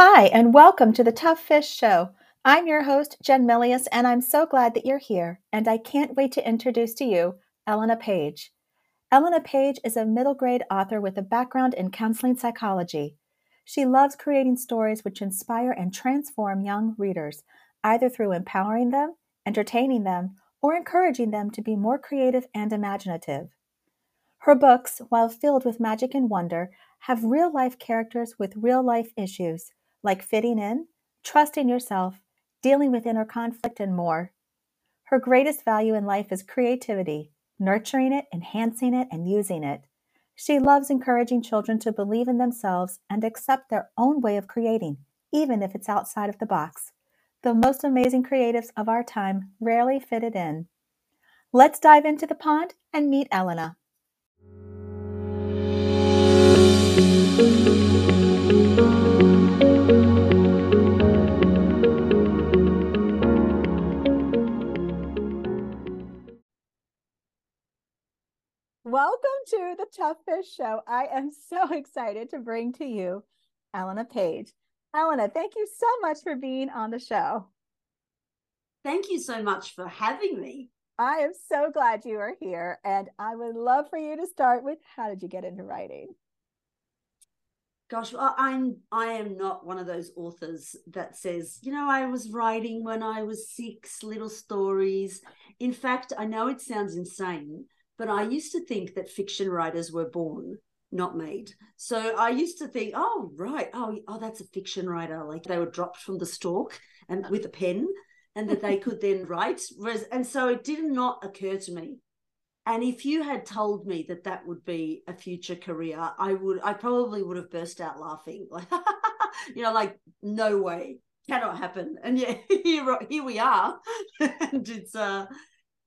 Hi, and welcome to the TufFish Show. I'm your host, Jen Milius, and I'm so glad that you're here. And I can't wait to introduce to you Elena Paige. Elena Paige is a middle grade author with a background in counseling psychology. She loves creating stories which inspire and transform young readers, either through empowering them, entertaining them, or encouraging them to be more creative and imaginative. Her books, while filled with magic and wonder, have real life characters with real life issues like fitting in, trusting yourself, dealing with inner conflict, and more. Her greatest value in life is creativity, nurturing it, enhancing it, and using it. She loves encouraging children to believe in themselves and accept their own way of creating, even if it's outside of the box. The most amazing creatives of our time rarely fit it in. Let's dive into the pond and meet Elena. To the TufFish Show. I am so excited to bring to you Elena Paige. Elena, thank you so much for being on the show. Thank you so much for having me. I am so glad you are here. And I would love for you to start with how did you get into writing? Gosh, I'm I am not one of those authors that says, you know, I was writing when I was six little stories. In fact, I know it sounds insane, but I used to think that fiction writers were born, not made. So I used to think, oh, right. Oh, oh, that's a fiction writer. Like they were dropped from the stalk and with a pen and that they could then write. And so it did not occur to me. And if you had told me that that would be a future career, I would, I probably would have burst out laughing, like, you know, like no way, cannot happen. And yeah, here, here we are, and it's uh,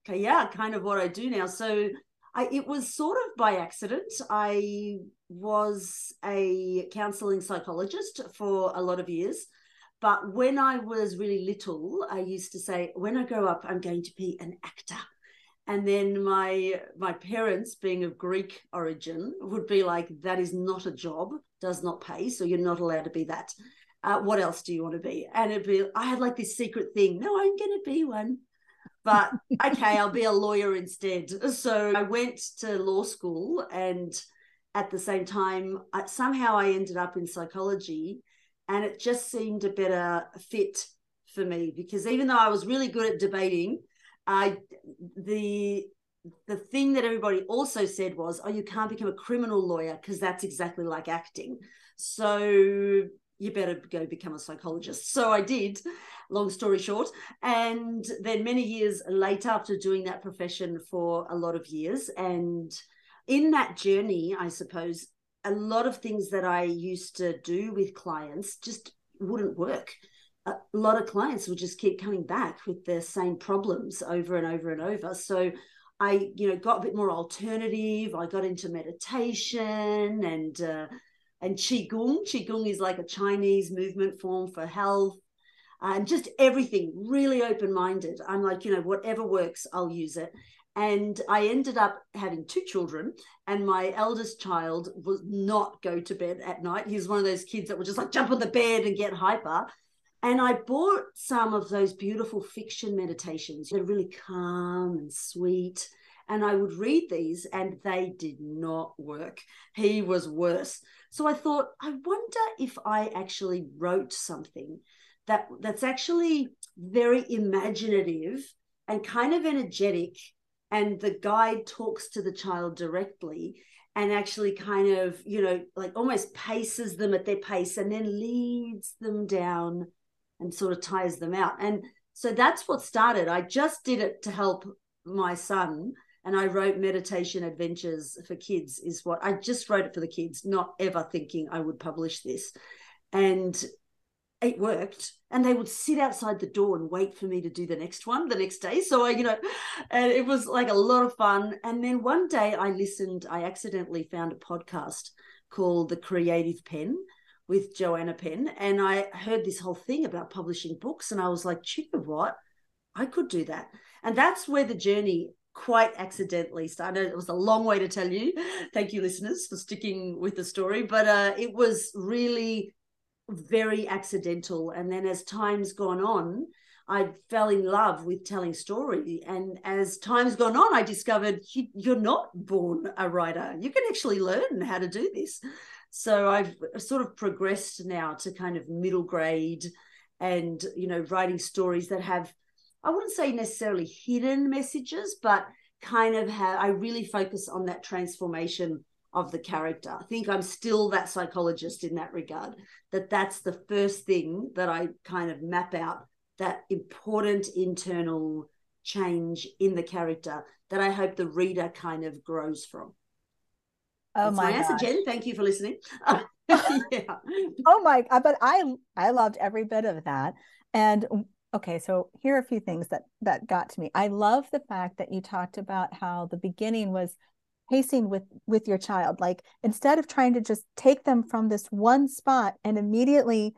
yeah, kind of what I do now. So I, it was sort of by accident. I was a counseling psychologist for a lot of years. But when I was really little, I used to say, when I grow up, I'm going to be an actor. And then my my parents, being of Greek origin, would be like, that is not a job, does not pay, so you're not allowed to be that. Uh, what else do you want to be? And it'd be, I had like this secret thing. No, I'm going to be one but okay, I'll be a lawyer instead. So I went to law school, and at the same time, I, somehow I ended up in psychology, and it just seemed a better fit for me because even though I was really good at debating, I the the thing that everybody also said was, "Oh, you can't become a criminal lawyer because that's exactly like acting." So you better go become a psychologist. So I did, long story short. And then many years later, after doing that profession for a lot of years, and in that journey, I suppose, a lot of things that I used to do with clients just wouldn't work. A lot of clients would just keep coming back with the same problems over and over and over. So I, you know, got a bit more alternative. I got into meditation and uh, and qigong. Qigong is like a Chinese movement form for health and just everything really open minded. I'm like, you know, whatever works, I'll use it. And I ended up having two children, and my eldest child would not go to bed at night. He's one of those kids that would just like jump on the bed and get hyper. And I bought some of those beautiful fiction meditations. They're really calm and sweet. And I would read these, and they did not work. He was worse. So I thought, I wonder if I actually wrote something that that's actually very imaginative and kind of energetic and the guide talks to the child directly and actually kind of you know like almost paces them at their pace and then leads them down and sort of tires them out and so that's what started i just did it to help my son and I wrote meditation adventures for kids is what I just wrote it for the kids, not ever thinking I would publish this. And it worked. And they would sit outside the door and wait for me to do the next one the next day. So I, you know, and it was like a lot of fun. And then one day I listened, I accidentally found a podcast called The Creative Penn with Joanna Penn. And I heard this whole thing about publishing books. And I was like, you know what? I could do that. And that's where the journey quite accidentally started. It was a long way to tell you. Thank you, listeners, for sticking with the story. But uh, it was really very accidental. And then as time's gone on, I fell in love with telling story. And as time's gone on, I discovered you, are not born a writer. You can actually learn how to do this. So I've sort of progressed now to kind of middle grade and, you know, writing stories that have, I wouldn't say necessarily hidden messages, but kind of how I really focus on that transformation of the character. I think I'm still that psychologist in that regard, that that's the first thing that I kind of map out that important internal change in the character that I hope the reader kind of grows from. Oh That's my, my answer, Jen. Thank you for listening. yeah. Oh my, but I I loved every bit of that. And okay, so here are a few things that that got to me. I love the fact that you talked about how the beginning was pacing with with your child. Like instead of trying to just take them from this one spot and immediately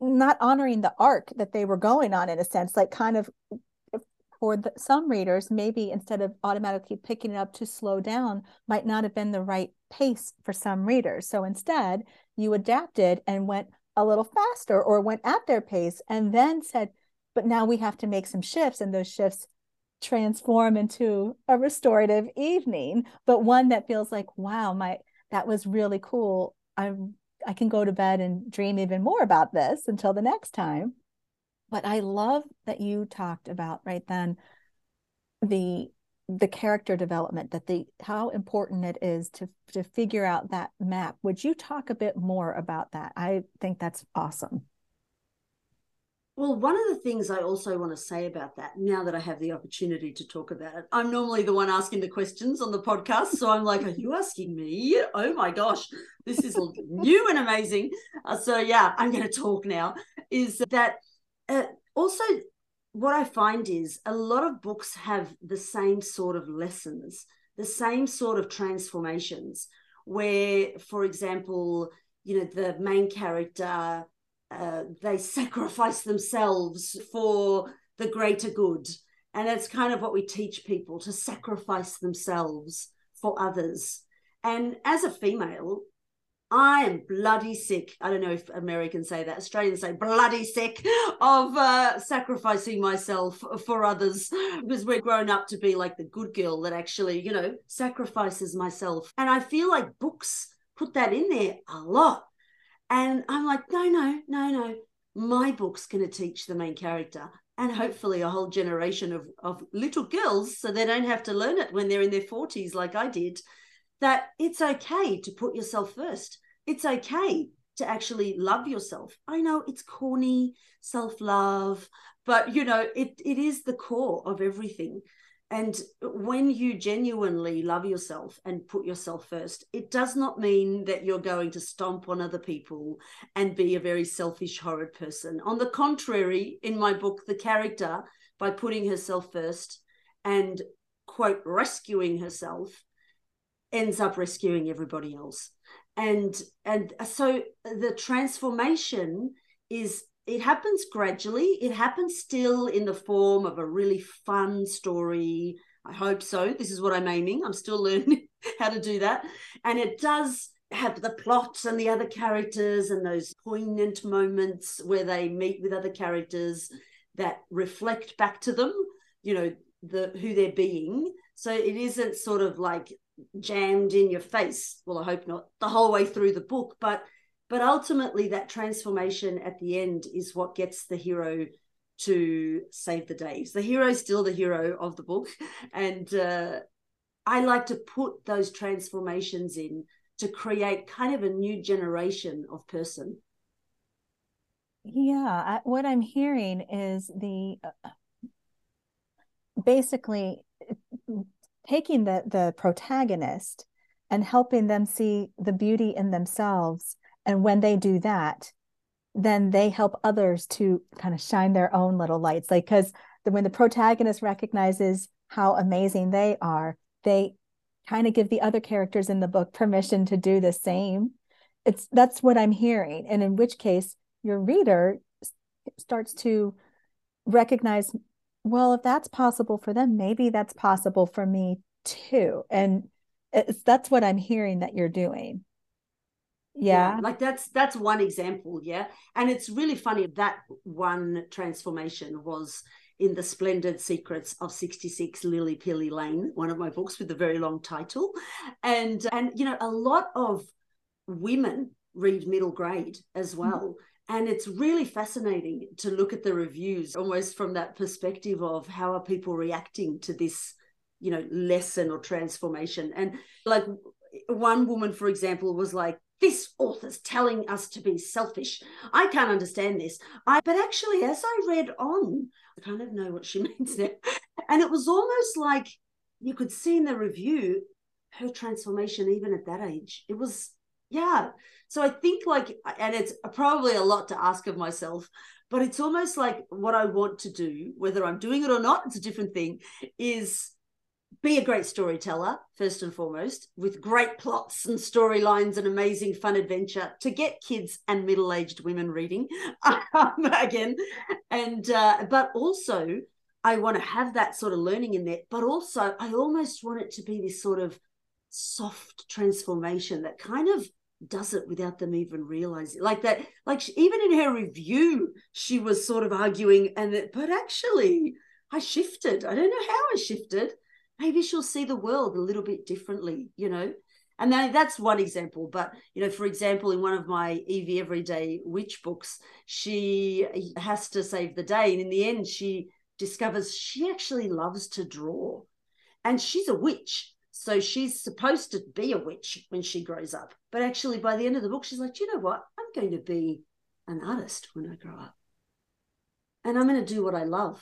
not honoring the arc that they were going on in a sense like kind of for the, some readers maybe instead of automatically picking it up to slow down might not have been the right pace for some readers so instead you adapted and went a little faster or went at their pace and then said but now we have to make some shifts and those shifts transform into a restorative evening but one that feels like wow my that was really cool i I can go to bed and dream even more about this until the next time. But I love that you talked about right then the the character development that the how important it is to to figure out that map. Would you talk a bit more about that? I think that's awesome. Well, one of the things I also want to say about that, now that I have the opportunity to talk about it, I'm normally the one asking the questions on the podcast. So I'm like, are you asking me? Oh my gosh, this is new and amazing. Uh, so, yeah, I'm going to talk now. Is that uh, also what I find is a lot of books have the same sort of lessons, the same sort of transformations, where, for example, you know, the main character uh, they sacrifice themselves for the greater good. And that's kind of what we teach people to sacrifice themselves for others. And as a female, I am bloody sick. I don't know if Americans say that. Australians say bloody sick of uh, sacrificing myself for others because we're grown up to be like the good girl that actually, you know, sacrifices myself. And I feel like books put that in there a lot. And I'm like, no, no, no, no. My book's going to teach the main character and hopefully a whole generation of, of little girls so they don't have to learn it when they're in their 40s like I did that it's okay to put yourself first. It's okay to actually love yourself. I know it's corny, self-love, but you know, it it is the core of everything. And when you genuinely love yourself and put yourself first, it does not mean that you're going to stomp on other people and be a very selfish, horrid person. On the contrary, in my book, the character, by putting herself first and, quote, rescuing herself, ends up rescuing everybody else. And and so the transformation is it happens gradually. It happens still in the form of a really fun story. I hope so. This is what I'm aiming. I'm still learning how to do that. And it does have the plots and the other characters and those poignant moments where they meet with other characters that reflect back to them, you know, the who they're being. So it isn't sort of like jammed in your face. Well, I hope not the whole way through the book, but but ultimately that transformation at the end is what gets the hero to save the day so the hero is still the hero of the book and uh, i like to put those transformations in to create kind of a new generation of person yeah I, what i'm hearing is the uh, basically taking the the protagonist and helping them see the beauty in themselves and when they do that, then they help others to kind of shine their own little lights. Like, because when the protagonist recognizes how amazing they are, they kind of give the other characters in the book permission to do the same. It's that's what I'm hearing. And in which case, your reader starts to recognize, well, if that's possible for them, maybe that's possible for me too. And it's that's what I'm hearing that you're doing. Yeah. yeah. Like that's that's one example, yeah. And it's really funny that one transformation was in the splendid secrets of 66 lily pilly lane one of my books with a very long title and and you know a lot of women read middle grade as mm. well mm-hmm. And it's really fascinating to look at the reviews almost from that perspective of how are people reacting to this you know lesson or transformation. And like one woman for example was like this author's telling us to be selfish. I can't understand this. I but actually as i read on i kind of know what she means there and it was almost like you could see in the review her transformation even at that age. It was yeah. So i think like and it's probably a lot to ask of myself but it's almost like what i want to do whether i'm doing it or not it's a different thing is be a great storyteller first and foremost with great plots and storylines and amazing fun adventure to get kids and middle-aged women reading um, again. And uh, but also i want to have that sort of learning in there but also i almost want it to be this sort of soft transformation that kind of does it without them even realizing like that like she, even in her review she was sort of arguing and that but actually i shifted i don't know how i shifted maybe she'll see the world a little bit differently, you know. And then that's one example. But, you know, for example, in one of my Evie Everyday Witch books, she has to save the day. And in the end, she discovers she actually loves to draw. And she's a witch. So she's supposed to be a witch when she grows up. But actually, by the end of the book, she's like, you know what? I'm going to be an artist when I grow up. And I'm going to do what I love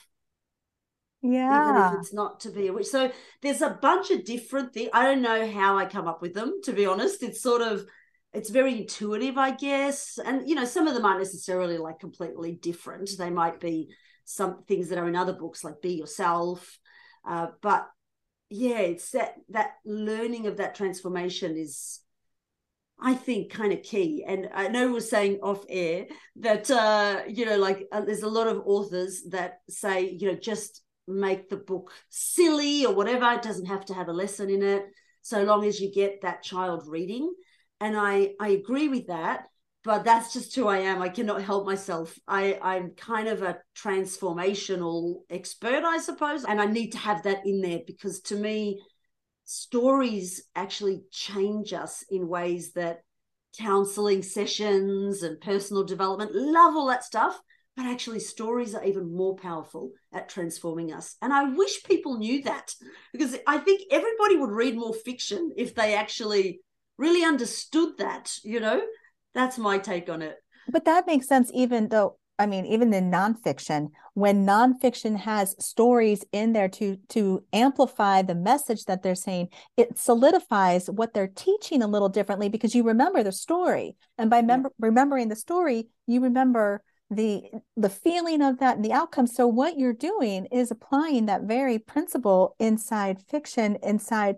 yeah even if it's not to be a witch so there's a bunch of different things i don't know how i come up with them to be honest it's sort of it's very intuitive i guess and you know some of them aren't necessarily like completely different they might be some things that are in other books like be yourself uh, but yeah it's that that learning of that transformation is I think kind of key. And I know we are saying off air that uh, you know, like uh, there's a lot of authors that say, you know, just make the book silly or whatever. It doesn't have to have a lesson in it, so long as you get that child reading. And I I agree with that, but that's just who I am. I cannot help myself. I I'm kind of a transformational expert, I suppose, and I need to have that in there because to me, stories actually change us in ways that counseling sessions and personal development love all that stuff but actually stories are even more powerful at transforming us and i wish people knew that because i think everybody would read more fiction if they actually really understood that you know that's my take on it. But that makes sense even though I mean, even in nonfiction, when nonfiction has stories in there to to amplify the message that they're saying, it solidifies what they're teaching a little differently because you remember the story, and by mem- remembering the story, you remember the the feeling of that and the outcome. So what you're doing is applying that very principle inside fiction inside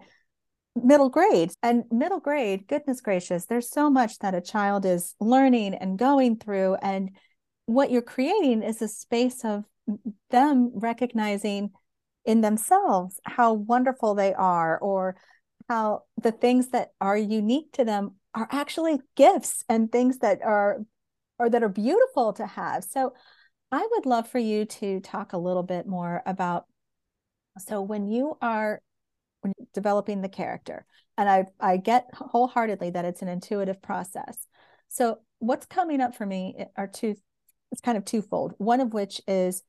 middle grades and middle grade goodness gracious there's so much that a child is learning and going through and what you're creating is a space of them recognizing in themselves how wonderful they are or how the things that are unique to them are actually gifts and things that are or that are beautiful to have. So I would love for you to talk a little bit more about so when you are when you're developing the character and I I get wholeheartedly that it's an intuitive process. So what's coming up for me eh, are two it's kind of twofold. One of which is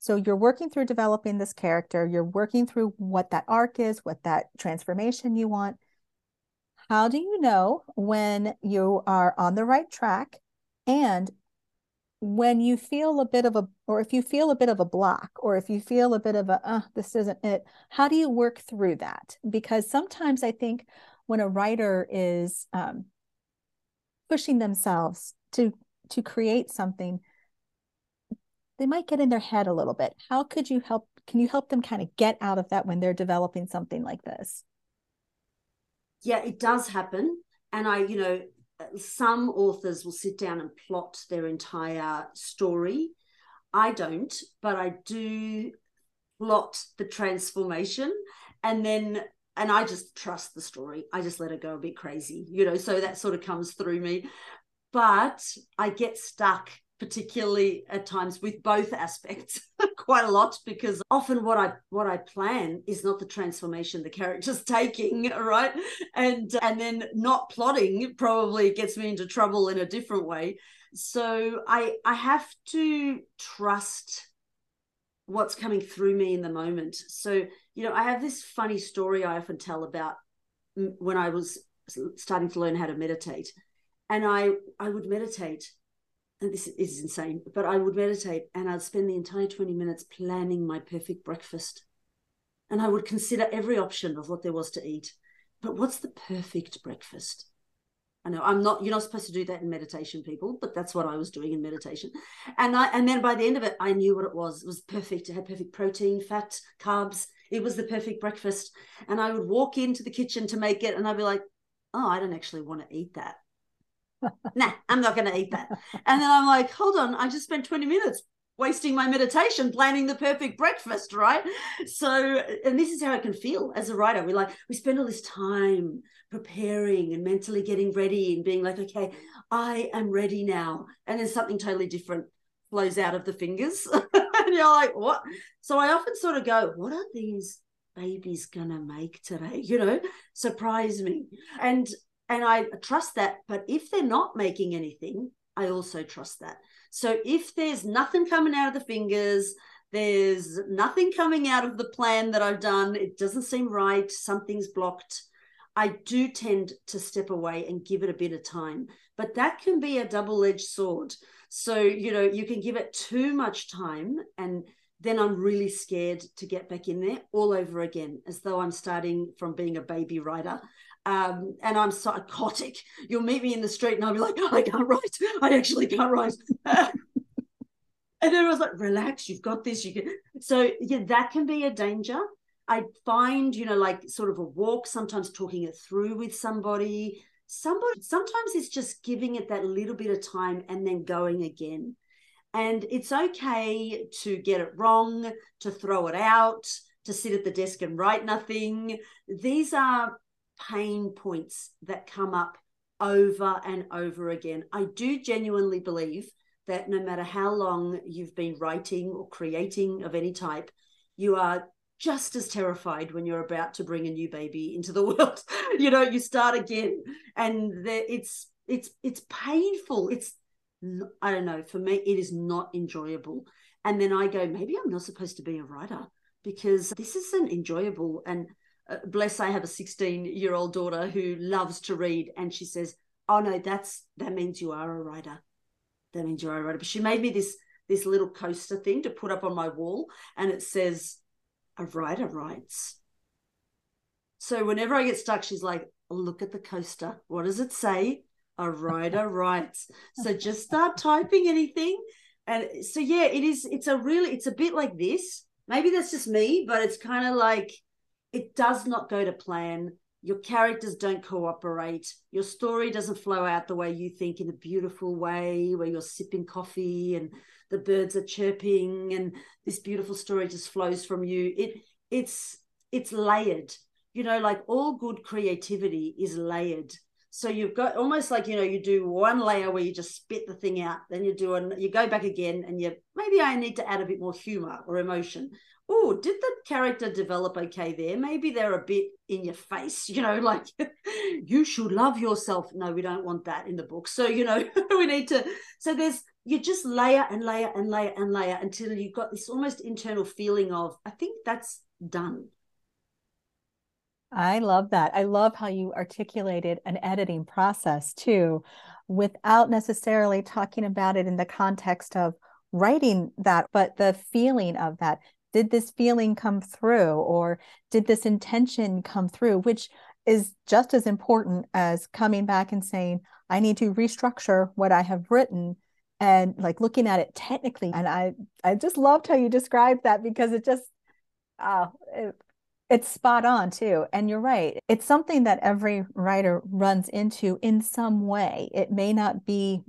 so you're working through developing this character, you're working through what that arc is, what that transformation you want. How do you know when you are on the right track and when you feel a bit of a, or if you feel a bit of a block, or if you feel a bit of a, uh, this isn't it, how do you work through that? Because sometimes I think when a writer is um, pushing themselves to to create something, they might get in their head a little bit. How could you help? Can you help them kind of get out of that when they're developing something like this? Yeah, it does happen. And I, you know, some authors will sit down and plot their entire story. I don't, but I do plot the transformation. And then and I just trust the story. I just let it go a bit crazy, you know. So that sort of comes through me, but I get stuck particularly at times with both aspects quite a lot because often what i what i plan is not the transformation the character's taking right? And and then not plotting probably gets me into trouble in a different way. So i i have to trust what's coming through me in the moment. So you know i have this funny story i often tell about when i was starting to learn how to meditate. And i i would meditate and this is insane, but I would meditate and I'd spend the entire 20 minutes planning my perfect breakfast. And I would consider every option of what there was to eat. But what's the perfect breakfast? I know I'm not, you're not supposed to do that in meditation, people, but that's what I was doing in meditation. And I, and then by the end of it, I knew what it was. It was perfect. It had perfect protein, fat, carbs. It was the perfect breakfast. And I would walk into the kitchen to make it and I'd be like, oh, I don't actually want to eat that nah, I'm not going to eat that. And then I'm like, hold on, I just spent 20 minutes wasting my meditation planning the perfect breakfast, right? So, and this is how I can feel as a writer. We like, we spend all this time preparing and mentally getting ready and being like, okay, I am ready now. And then something totally different flows out of the fingers. and you're like, what? So I often sort of go, what are these babies gonna make today? You know, surprise me. And and I trust that. But if they're not making anything, I also trust that. So if there's nothing coming out of the fingers, there's nothing coming out of the plan that I've done, it doesn't seem right, something's blocked. I do tend to step away and give it a bit of time, but that can be a double edged sword. So, you know, you can give it too much time and then I'm really scared to get back in there all over again, as though I'm starting from being a baby writer um, and I'm psychotic. You'll meet me in the street and I'll be like, I can't write. I actually can't write. and then I was like, relax, you've got this. You can. So yeah, that can be a danger. I find, you know, like sort of a walk, sometimes talking it through with somebody. Somebody, sometimes it's just giving it that little bit of time and then going again. And it's okay to get it wrong, to throw it out, to sit at the desk and write nothing. These are pain points that come up over and over again. I do genuinely believe that no matter how long you've been writing or creating of any type, you are just as terrified when you're about to bring a new baby into the world. you know, you start again, and it's it's it's painful. It's I don't know. For me, it is not enjoyable. And then I go, maybe I'm not supposed to be a writer because this isn't enjoyable. And Uh, bless I have a 16 year old daughter who loves to read and she says oh no that's that means you are a writer. That means you are a writer. But she made me this this little coaster thing to put up on my wall and it says a writer writes. So whenever I get stuck she's like look at the coaster. What does it say? A writer writes. So just start typing anything and so yeah it is it's a really it's a bit like this. Maybe that's just me but it's kind of like it does not go to plan. Your characters don't cooperate. Your story doesn't flow out the way you think in a beautiful way, where you're sipping coffee and the birds are chirping and this beautiful story just flows from you. It it's it's layered. You know, like all good creativity is layered. So you've got almost like you know you do one layer where you just spit the thing out, then you do and you go back again, and you maybe I need to add a bit more humor or emotion oh, did the character develop okay there? Maybe they're a bit in your face, you know, like you should love yourself. No, we don't want that in the book. So, you know, we need to. So there's, you just layer and layer and layer and layer until you've got this almost internal feeling of, I think that's done. I love that. I love how you articulated an editing process too, without necessarily talking about it in the context of writing that, but the feeling of that did this feeling come through or did this intention come through which is just as important as coming back and saying i need to restructure what i have written and like looking at it technically. And i i just loved how you described that because it just uh it, it's spot on too. And you're right it's something that every writer runs into in some way. It may not be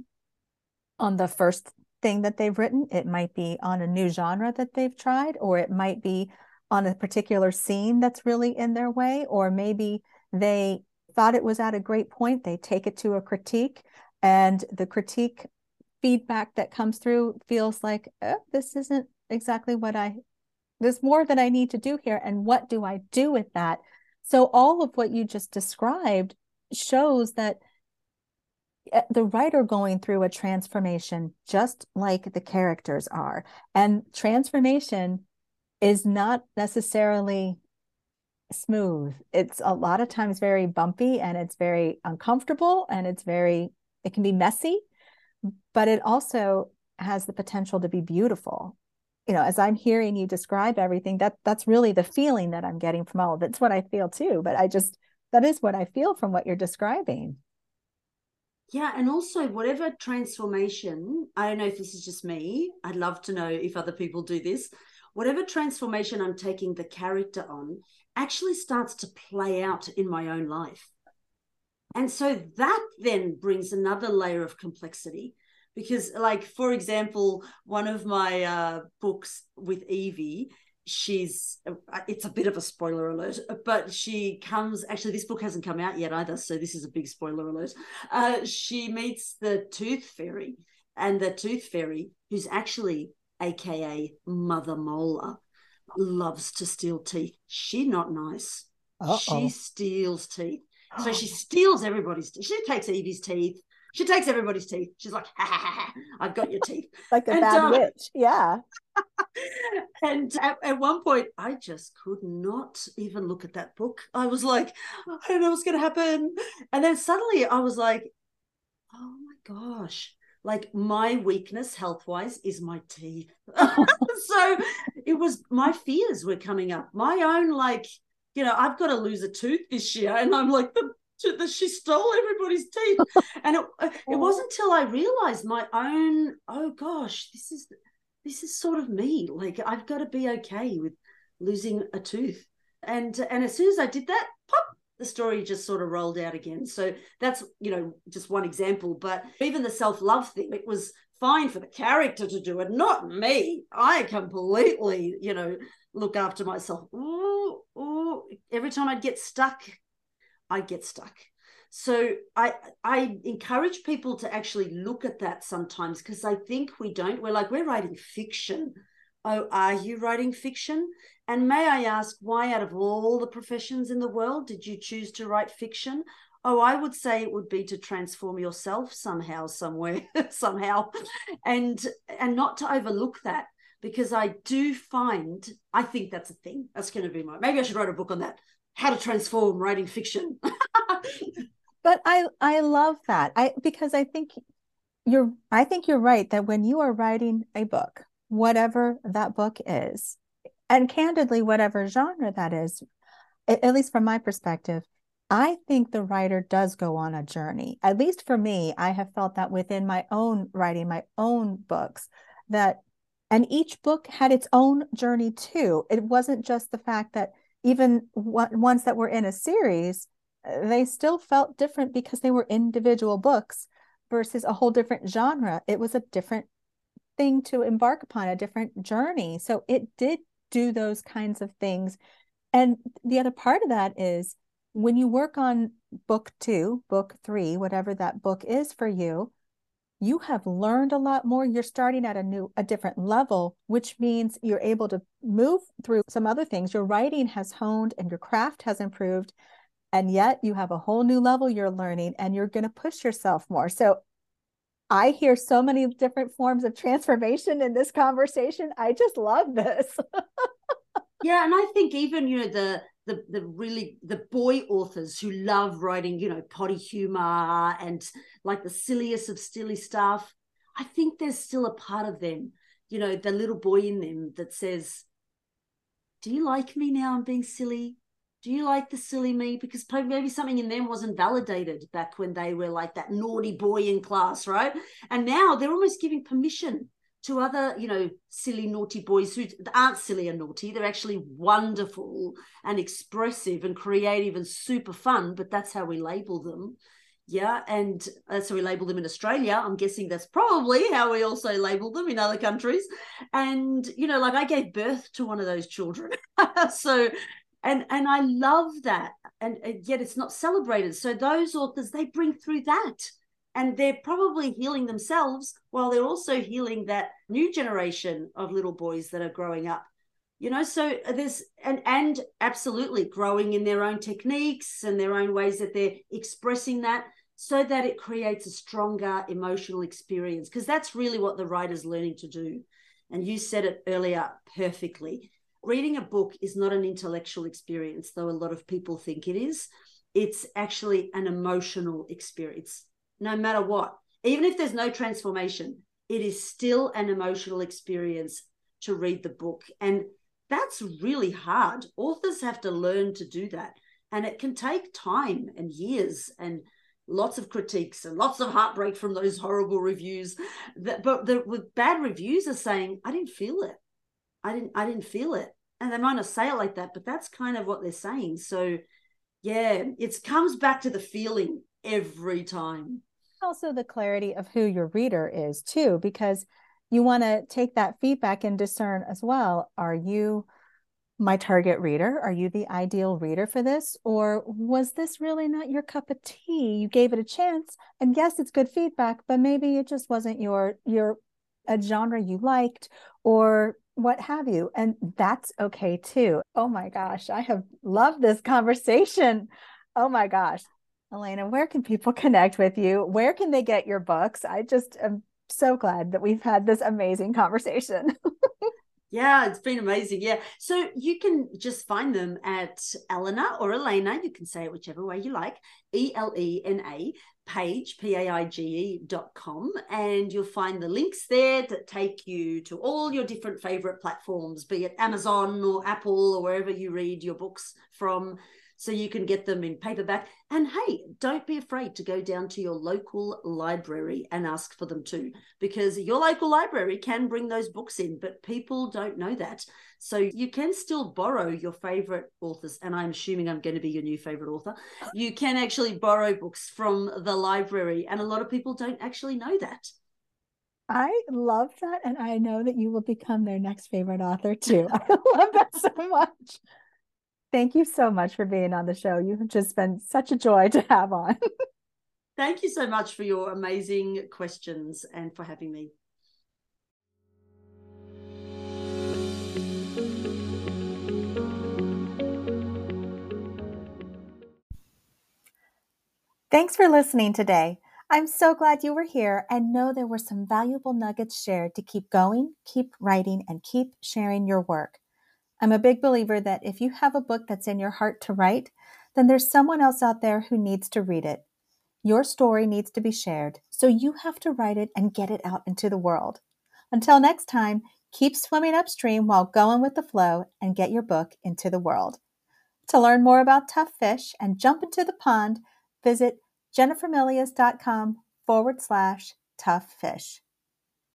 on the first thing that they've written. It might be on a new genre that they've tried, or it might be on a particular scene that's really in their way, or maybe they thought it was at a great point, they take it to a critique, and the critique feedback that comes through feels like, oh, this isn't exactly what I, there's more that I need to do here. And what do I do with that? So, all of what you just described shows that Eh, the writer going through a transformation just like the characters are. And transformation is not necessarily smooth. It's a lot of times very bumpy and it's very uncomfortable and it's very it can be messy but it also has the potential to be beautiful. You know as i'm hearing you describe everything that that's really the feeling that i'm getting from all of it. It's what i feel too but i just that is what i feel from what you're describing yeah and also whatever transformation i don't know if this is just me i'd love to know if other people do this whatever transformation i'm taking the character on actually starts to play out in my own life. And so that then brings another layer of complexity because like for example one of my uh, books with evie she's uh, it's a bit of a spoiler alert but she comes actually this book hasn't come out yet either so this is a big spoiler alert uh, she meets the tooth fairy and the tooth fairy who's actually aka mother molar loves to steal teeth she not nice Uh-oh. she steals teeth so she steals everybody's teeth. She takes Evie's teeth. She takes everybody's teeth. She's like, ha ha ha, ha I've got your teeth. like a and, bad uh, witch. Yeah. and at, at, one point, I just could not even look at that book. I was like, I don't know what's going to happen. And then suddenly I was like, oh my gosh. Like my weakness health wise is my teeth. so it was my fears were coming up. My own like you know, I've got to lose a tooth this year. And I'm like, the, the she stole everybody's teeth. and it, uh, it wasn't until I realized my own, oh gosh, this is, this is sort of me. Like I've got to be okay with losing a tooth. And, and as soon as I did that, pop, the story just sort of rolled out again. So that's, you know, just one example. But even the self love thing, it was fine for the character to do it, not me. I completely, you know, look after myself. Ooh, ooh. Every time I'd get stuck, I'd get stuck. So I I encourage people to actually look at that sometimes because I think we don't. We're like, we're writing fiction. Oh, are you writing fiction? And may I ask why, out of all the professions in the world, did you choose to write fiction? Oh, I would say it would be to transform yourself somehow, somewhere, somehow, and and not to overlook that because I do find I think that's a thing. That's going to be my maybe I should write a book on that. How to transform writing fiction. but I I love that. I because I think you're I think you're right that when you are writing a book, whatever that book is, and candidly whatever genre that is, at least from my perspective, I think the writer does go on a journey. At least for me, I have felt that within my own writing, my own books, that and each book had its own journey too. It wasn't just the fact that even ones that were in a series, uh, they still felt different because they were individual books versus a whole different genre. It was a different thing to embark upon, a different journey. So it did do those kinds of things. And the other part of that is when you work on book two, book three, whatever that book is for you, you have learned a lot more. You're starting at a new a different level which means you're able to move through some other things. Your writing has honed and your craft has improved and yet you have a whole new level you're learning and you're going to push yourself more. So i hear so many different forms of transformation in this conversation. I just love this. Yeah and i think even you know the the the really the boy authors who love writing, you know, potty humor and like the silliest of silly stuff. I think there's still a part of them, you know, the little boy in them that says, "Do you like me now? I'm being silly. Do you like the silly me?" Because maybe something in them wasn't validated back when they were like that naughty boy in class, right? And now they're almost giving permission to other, you know, silly, naughty boys who aren't silly and naughty. They're actually wonderful and expressive and creative and super fun, but that's how we label them. Yeah, and uh, so we label them in Australia. I'm guessing that's probably how we also label them in other countries. And you know, like I gave birth to one of those children, so and and I love that, and, and yet it's not celebrated. So those authors they bring through that, and they're probably healing themselves while they're also healing that new generation of little boys that are growing up. You know so there's and and absolutely growing in their own techniques and their own ways that they're expressing that so that it creates a stronger emotional experience because that's really what the writer's learning to do. And you said it earlier perfectly. Reading a book is not an intellectual experience though a lot of people think it is. It's actually an emotional experience no matter what even if there's no transformation it is still an emotional experience to read the book and that's really hard. Authors have to learn to do that. And it can take time and years and lots of critiques and lots of heartbreak from those horrible reviews. But the with bad reviews are saying, I didn't feel it. I didn't I didn't feel it. And they might not say it like that, but that's kind of what they're saying. So yeah, it comes back to the feeling every time. Also the clarity of who your reader is too, because you want to take that feedback and discern as well are you my target reader? Are you the ideal reader for this? Or was this really not your cup of tea? You gave it a chance and yes it's good feedback but maybe it just wasn't your your a genre you liked or what have you and that's okay too. Oh my gosh i have loved this conversation. Oh my gosh elena where can people connect with you where can they get your books i just am so glad that we've had this amazing conversation. yeah, it's been amazing. Yeah. So you can just find them at Elena or Elena, you can say it whichever way you like, E L E N A Paige, P A I G E dot com. And you'll find the links there that take you to all your different favorite platforms, be it Amazon or Apple or wherever you read your books from so you can get them in paperback. And hey, don't be afraid to go down to your local library and ask for them too, because your local library can bring those books in, but people don't know that. So you can still borrow your favorite authors, and I'm assuming I'm going to be your new favorite author. You can actually borrow books from the library, and a lot of people don't actually know that. I love that. And I know that you will become their next favorite author too. I love that so much. Thank you so much for being on the show. You've just been such a joy to have on. Thank you so much for your amazing questions and for having me. Thanks for listening today. I'm so glad you were here and know there were some valuable nuggets shared to keep going, keep writing, and keep sharing your work. I'm a big believer that if you have a book that's in your heart to write, then there's someone else out there who needs to read it. Your story needs to be shared, so you have to write it and get it out into the world. Until next time, keep swimming upstream while going with the flow and get your book into the world. To learn more about tough fish and jump into the pond, visit jennifermilius.com forward slash tuffish.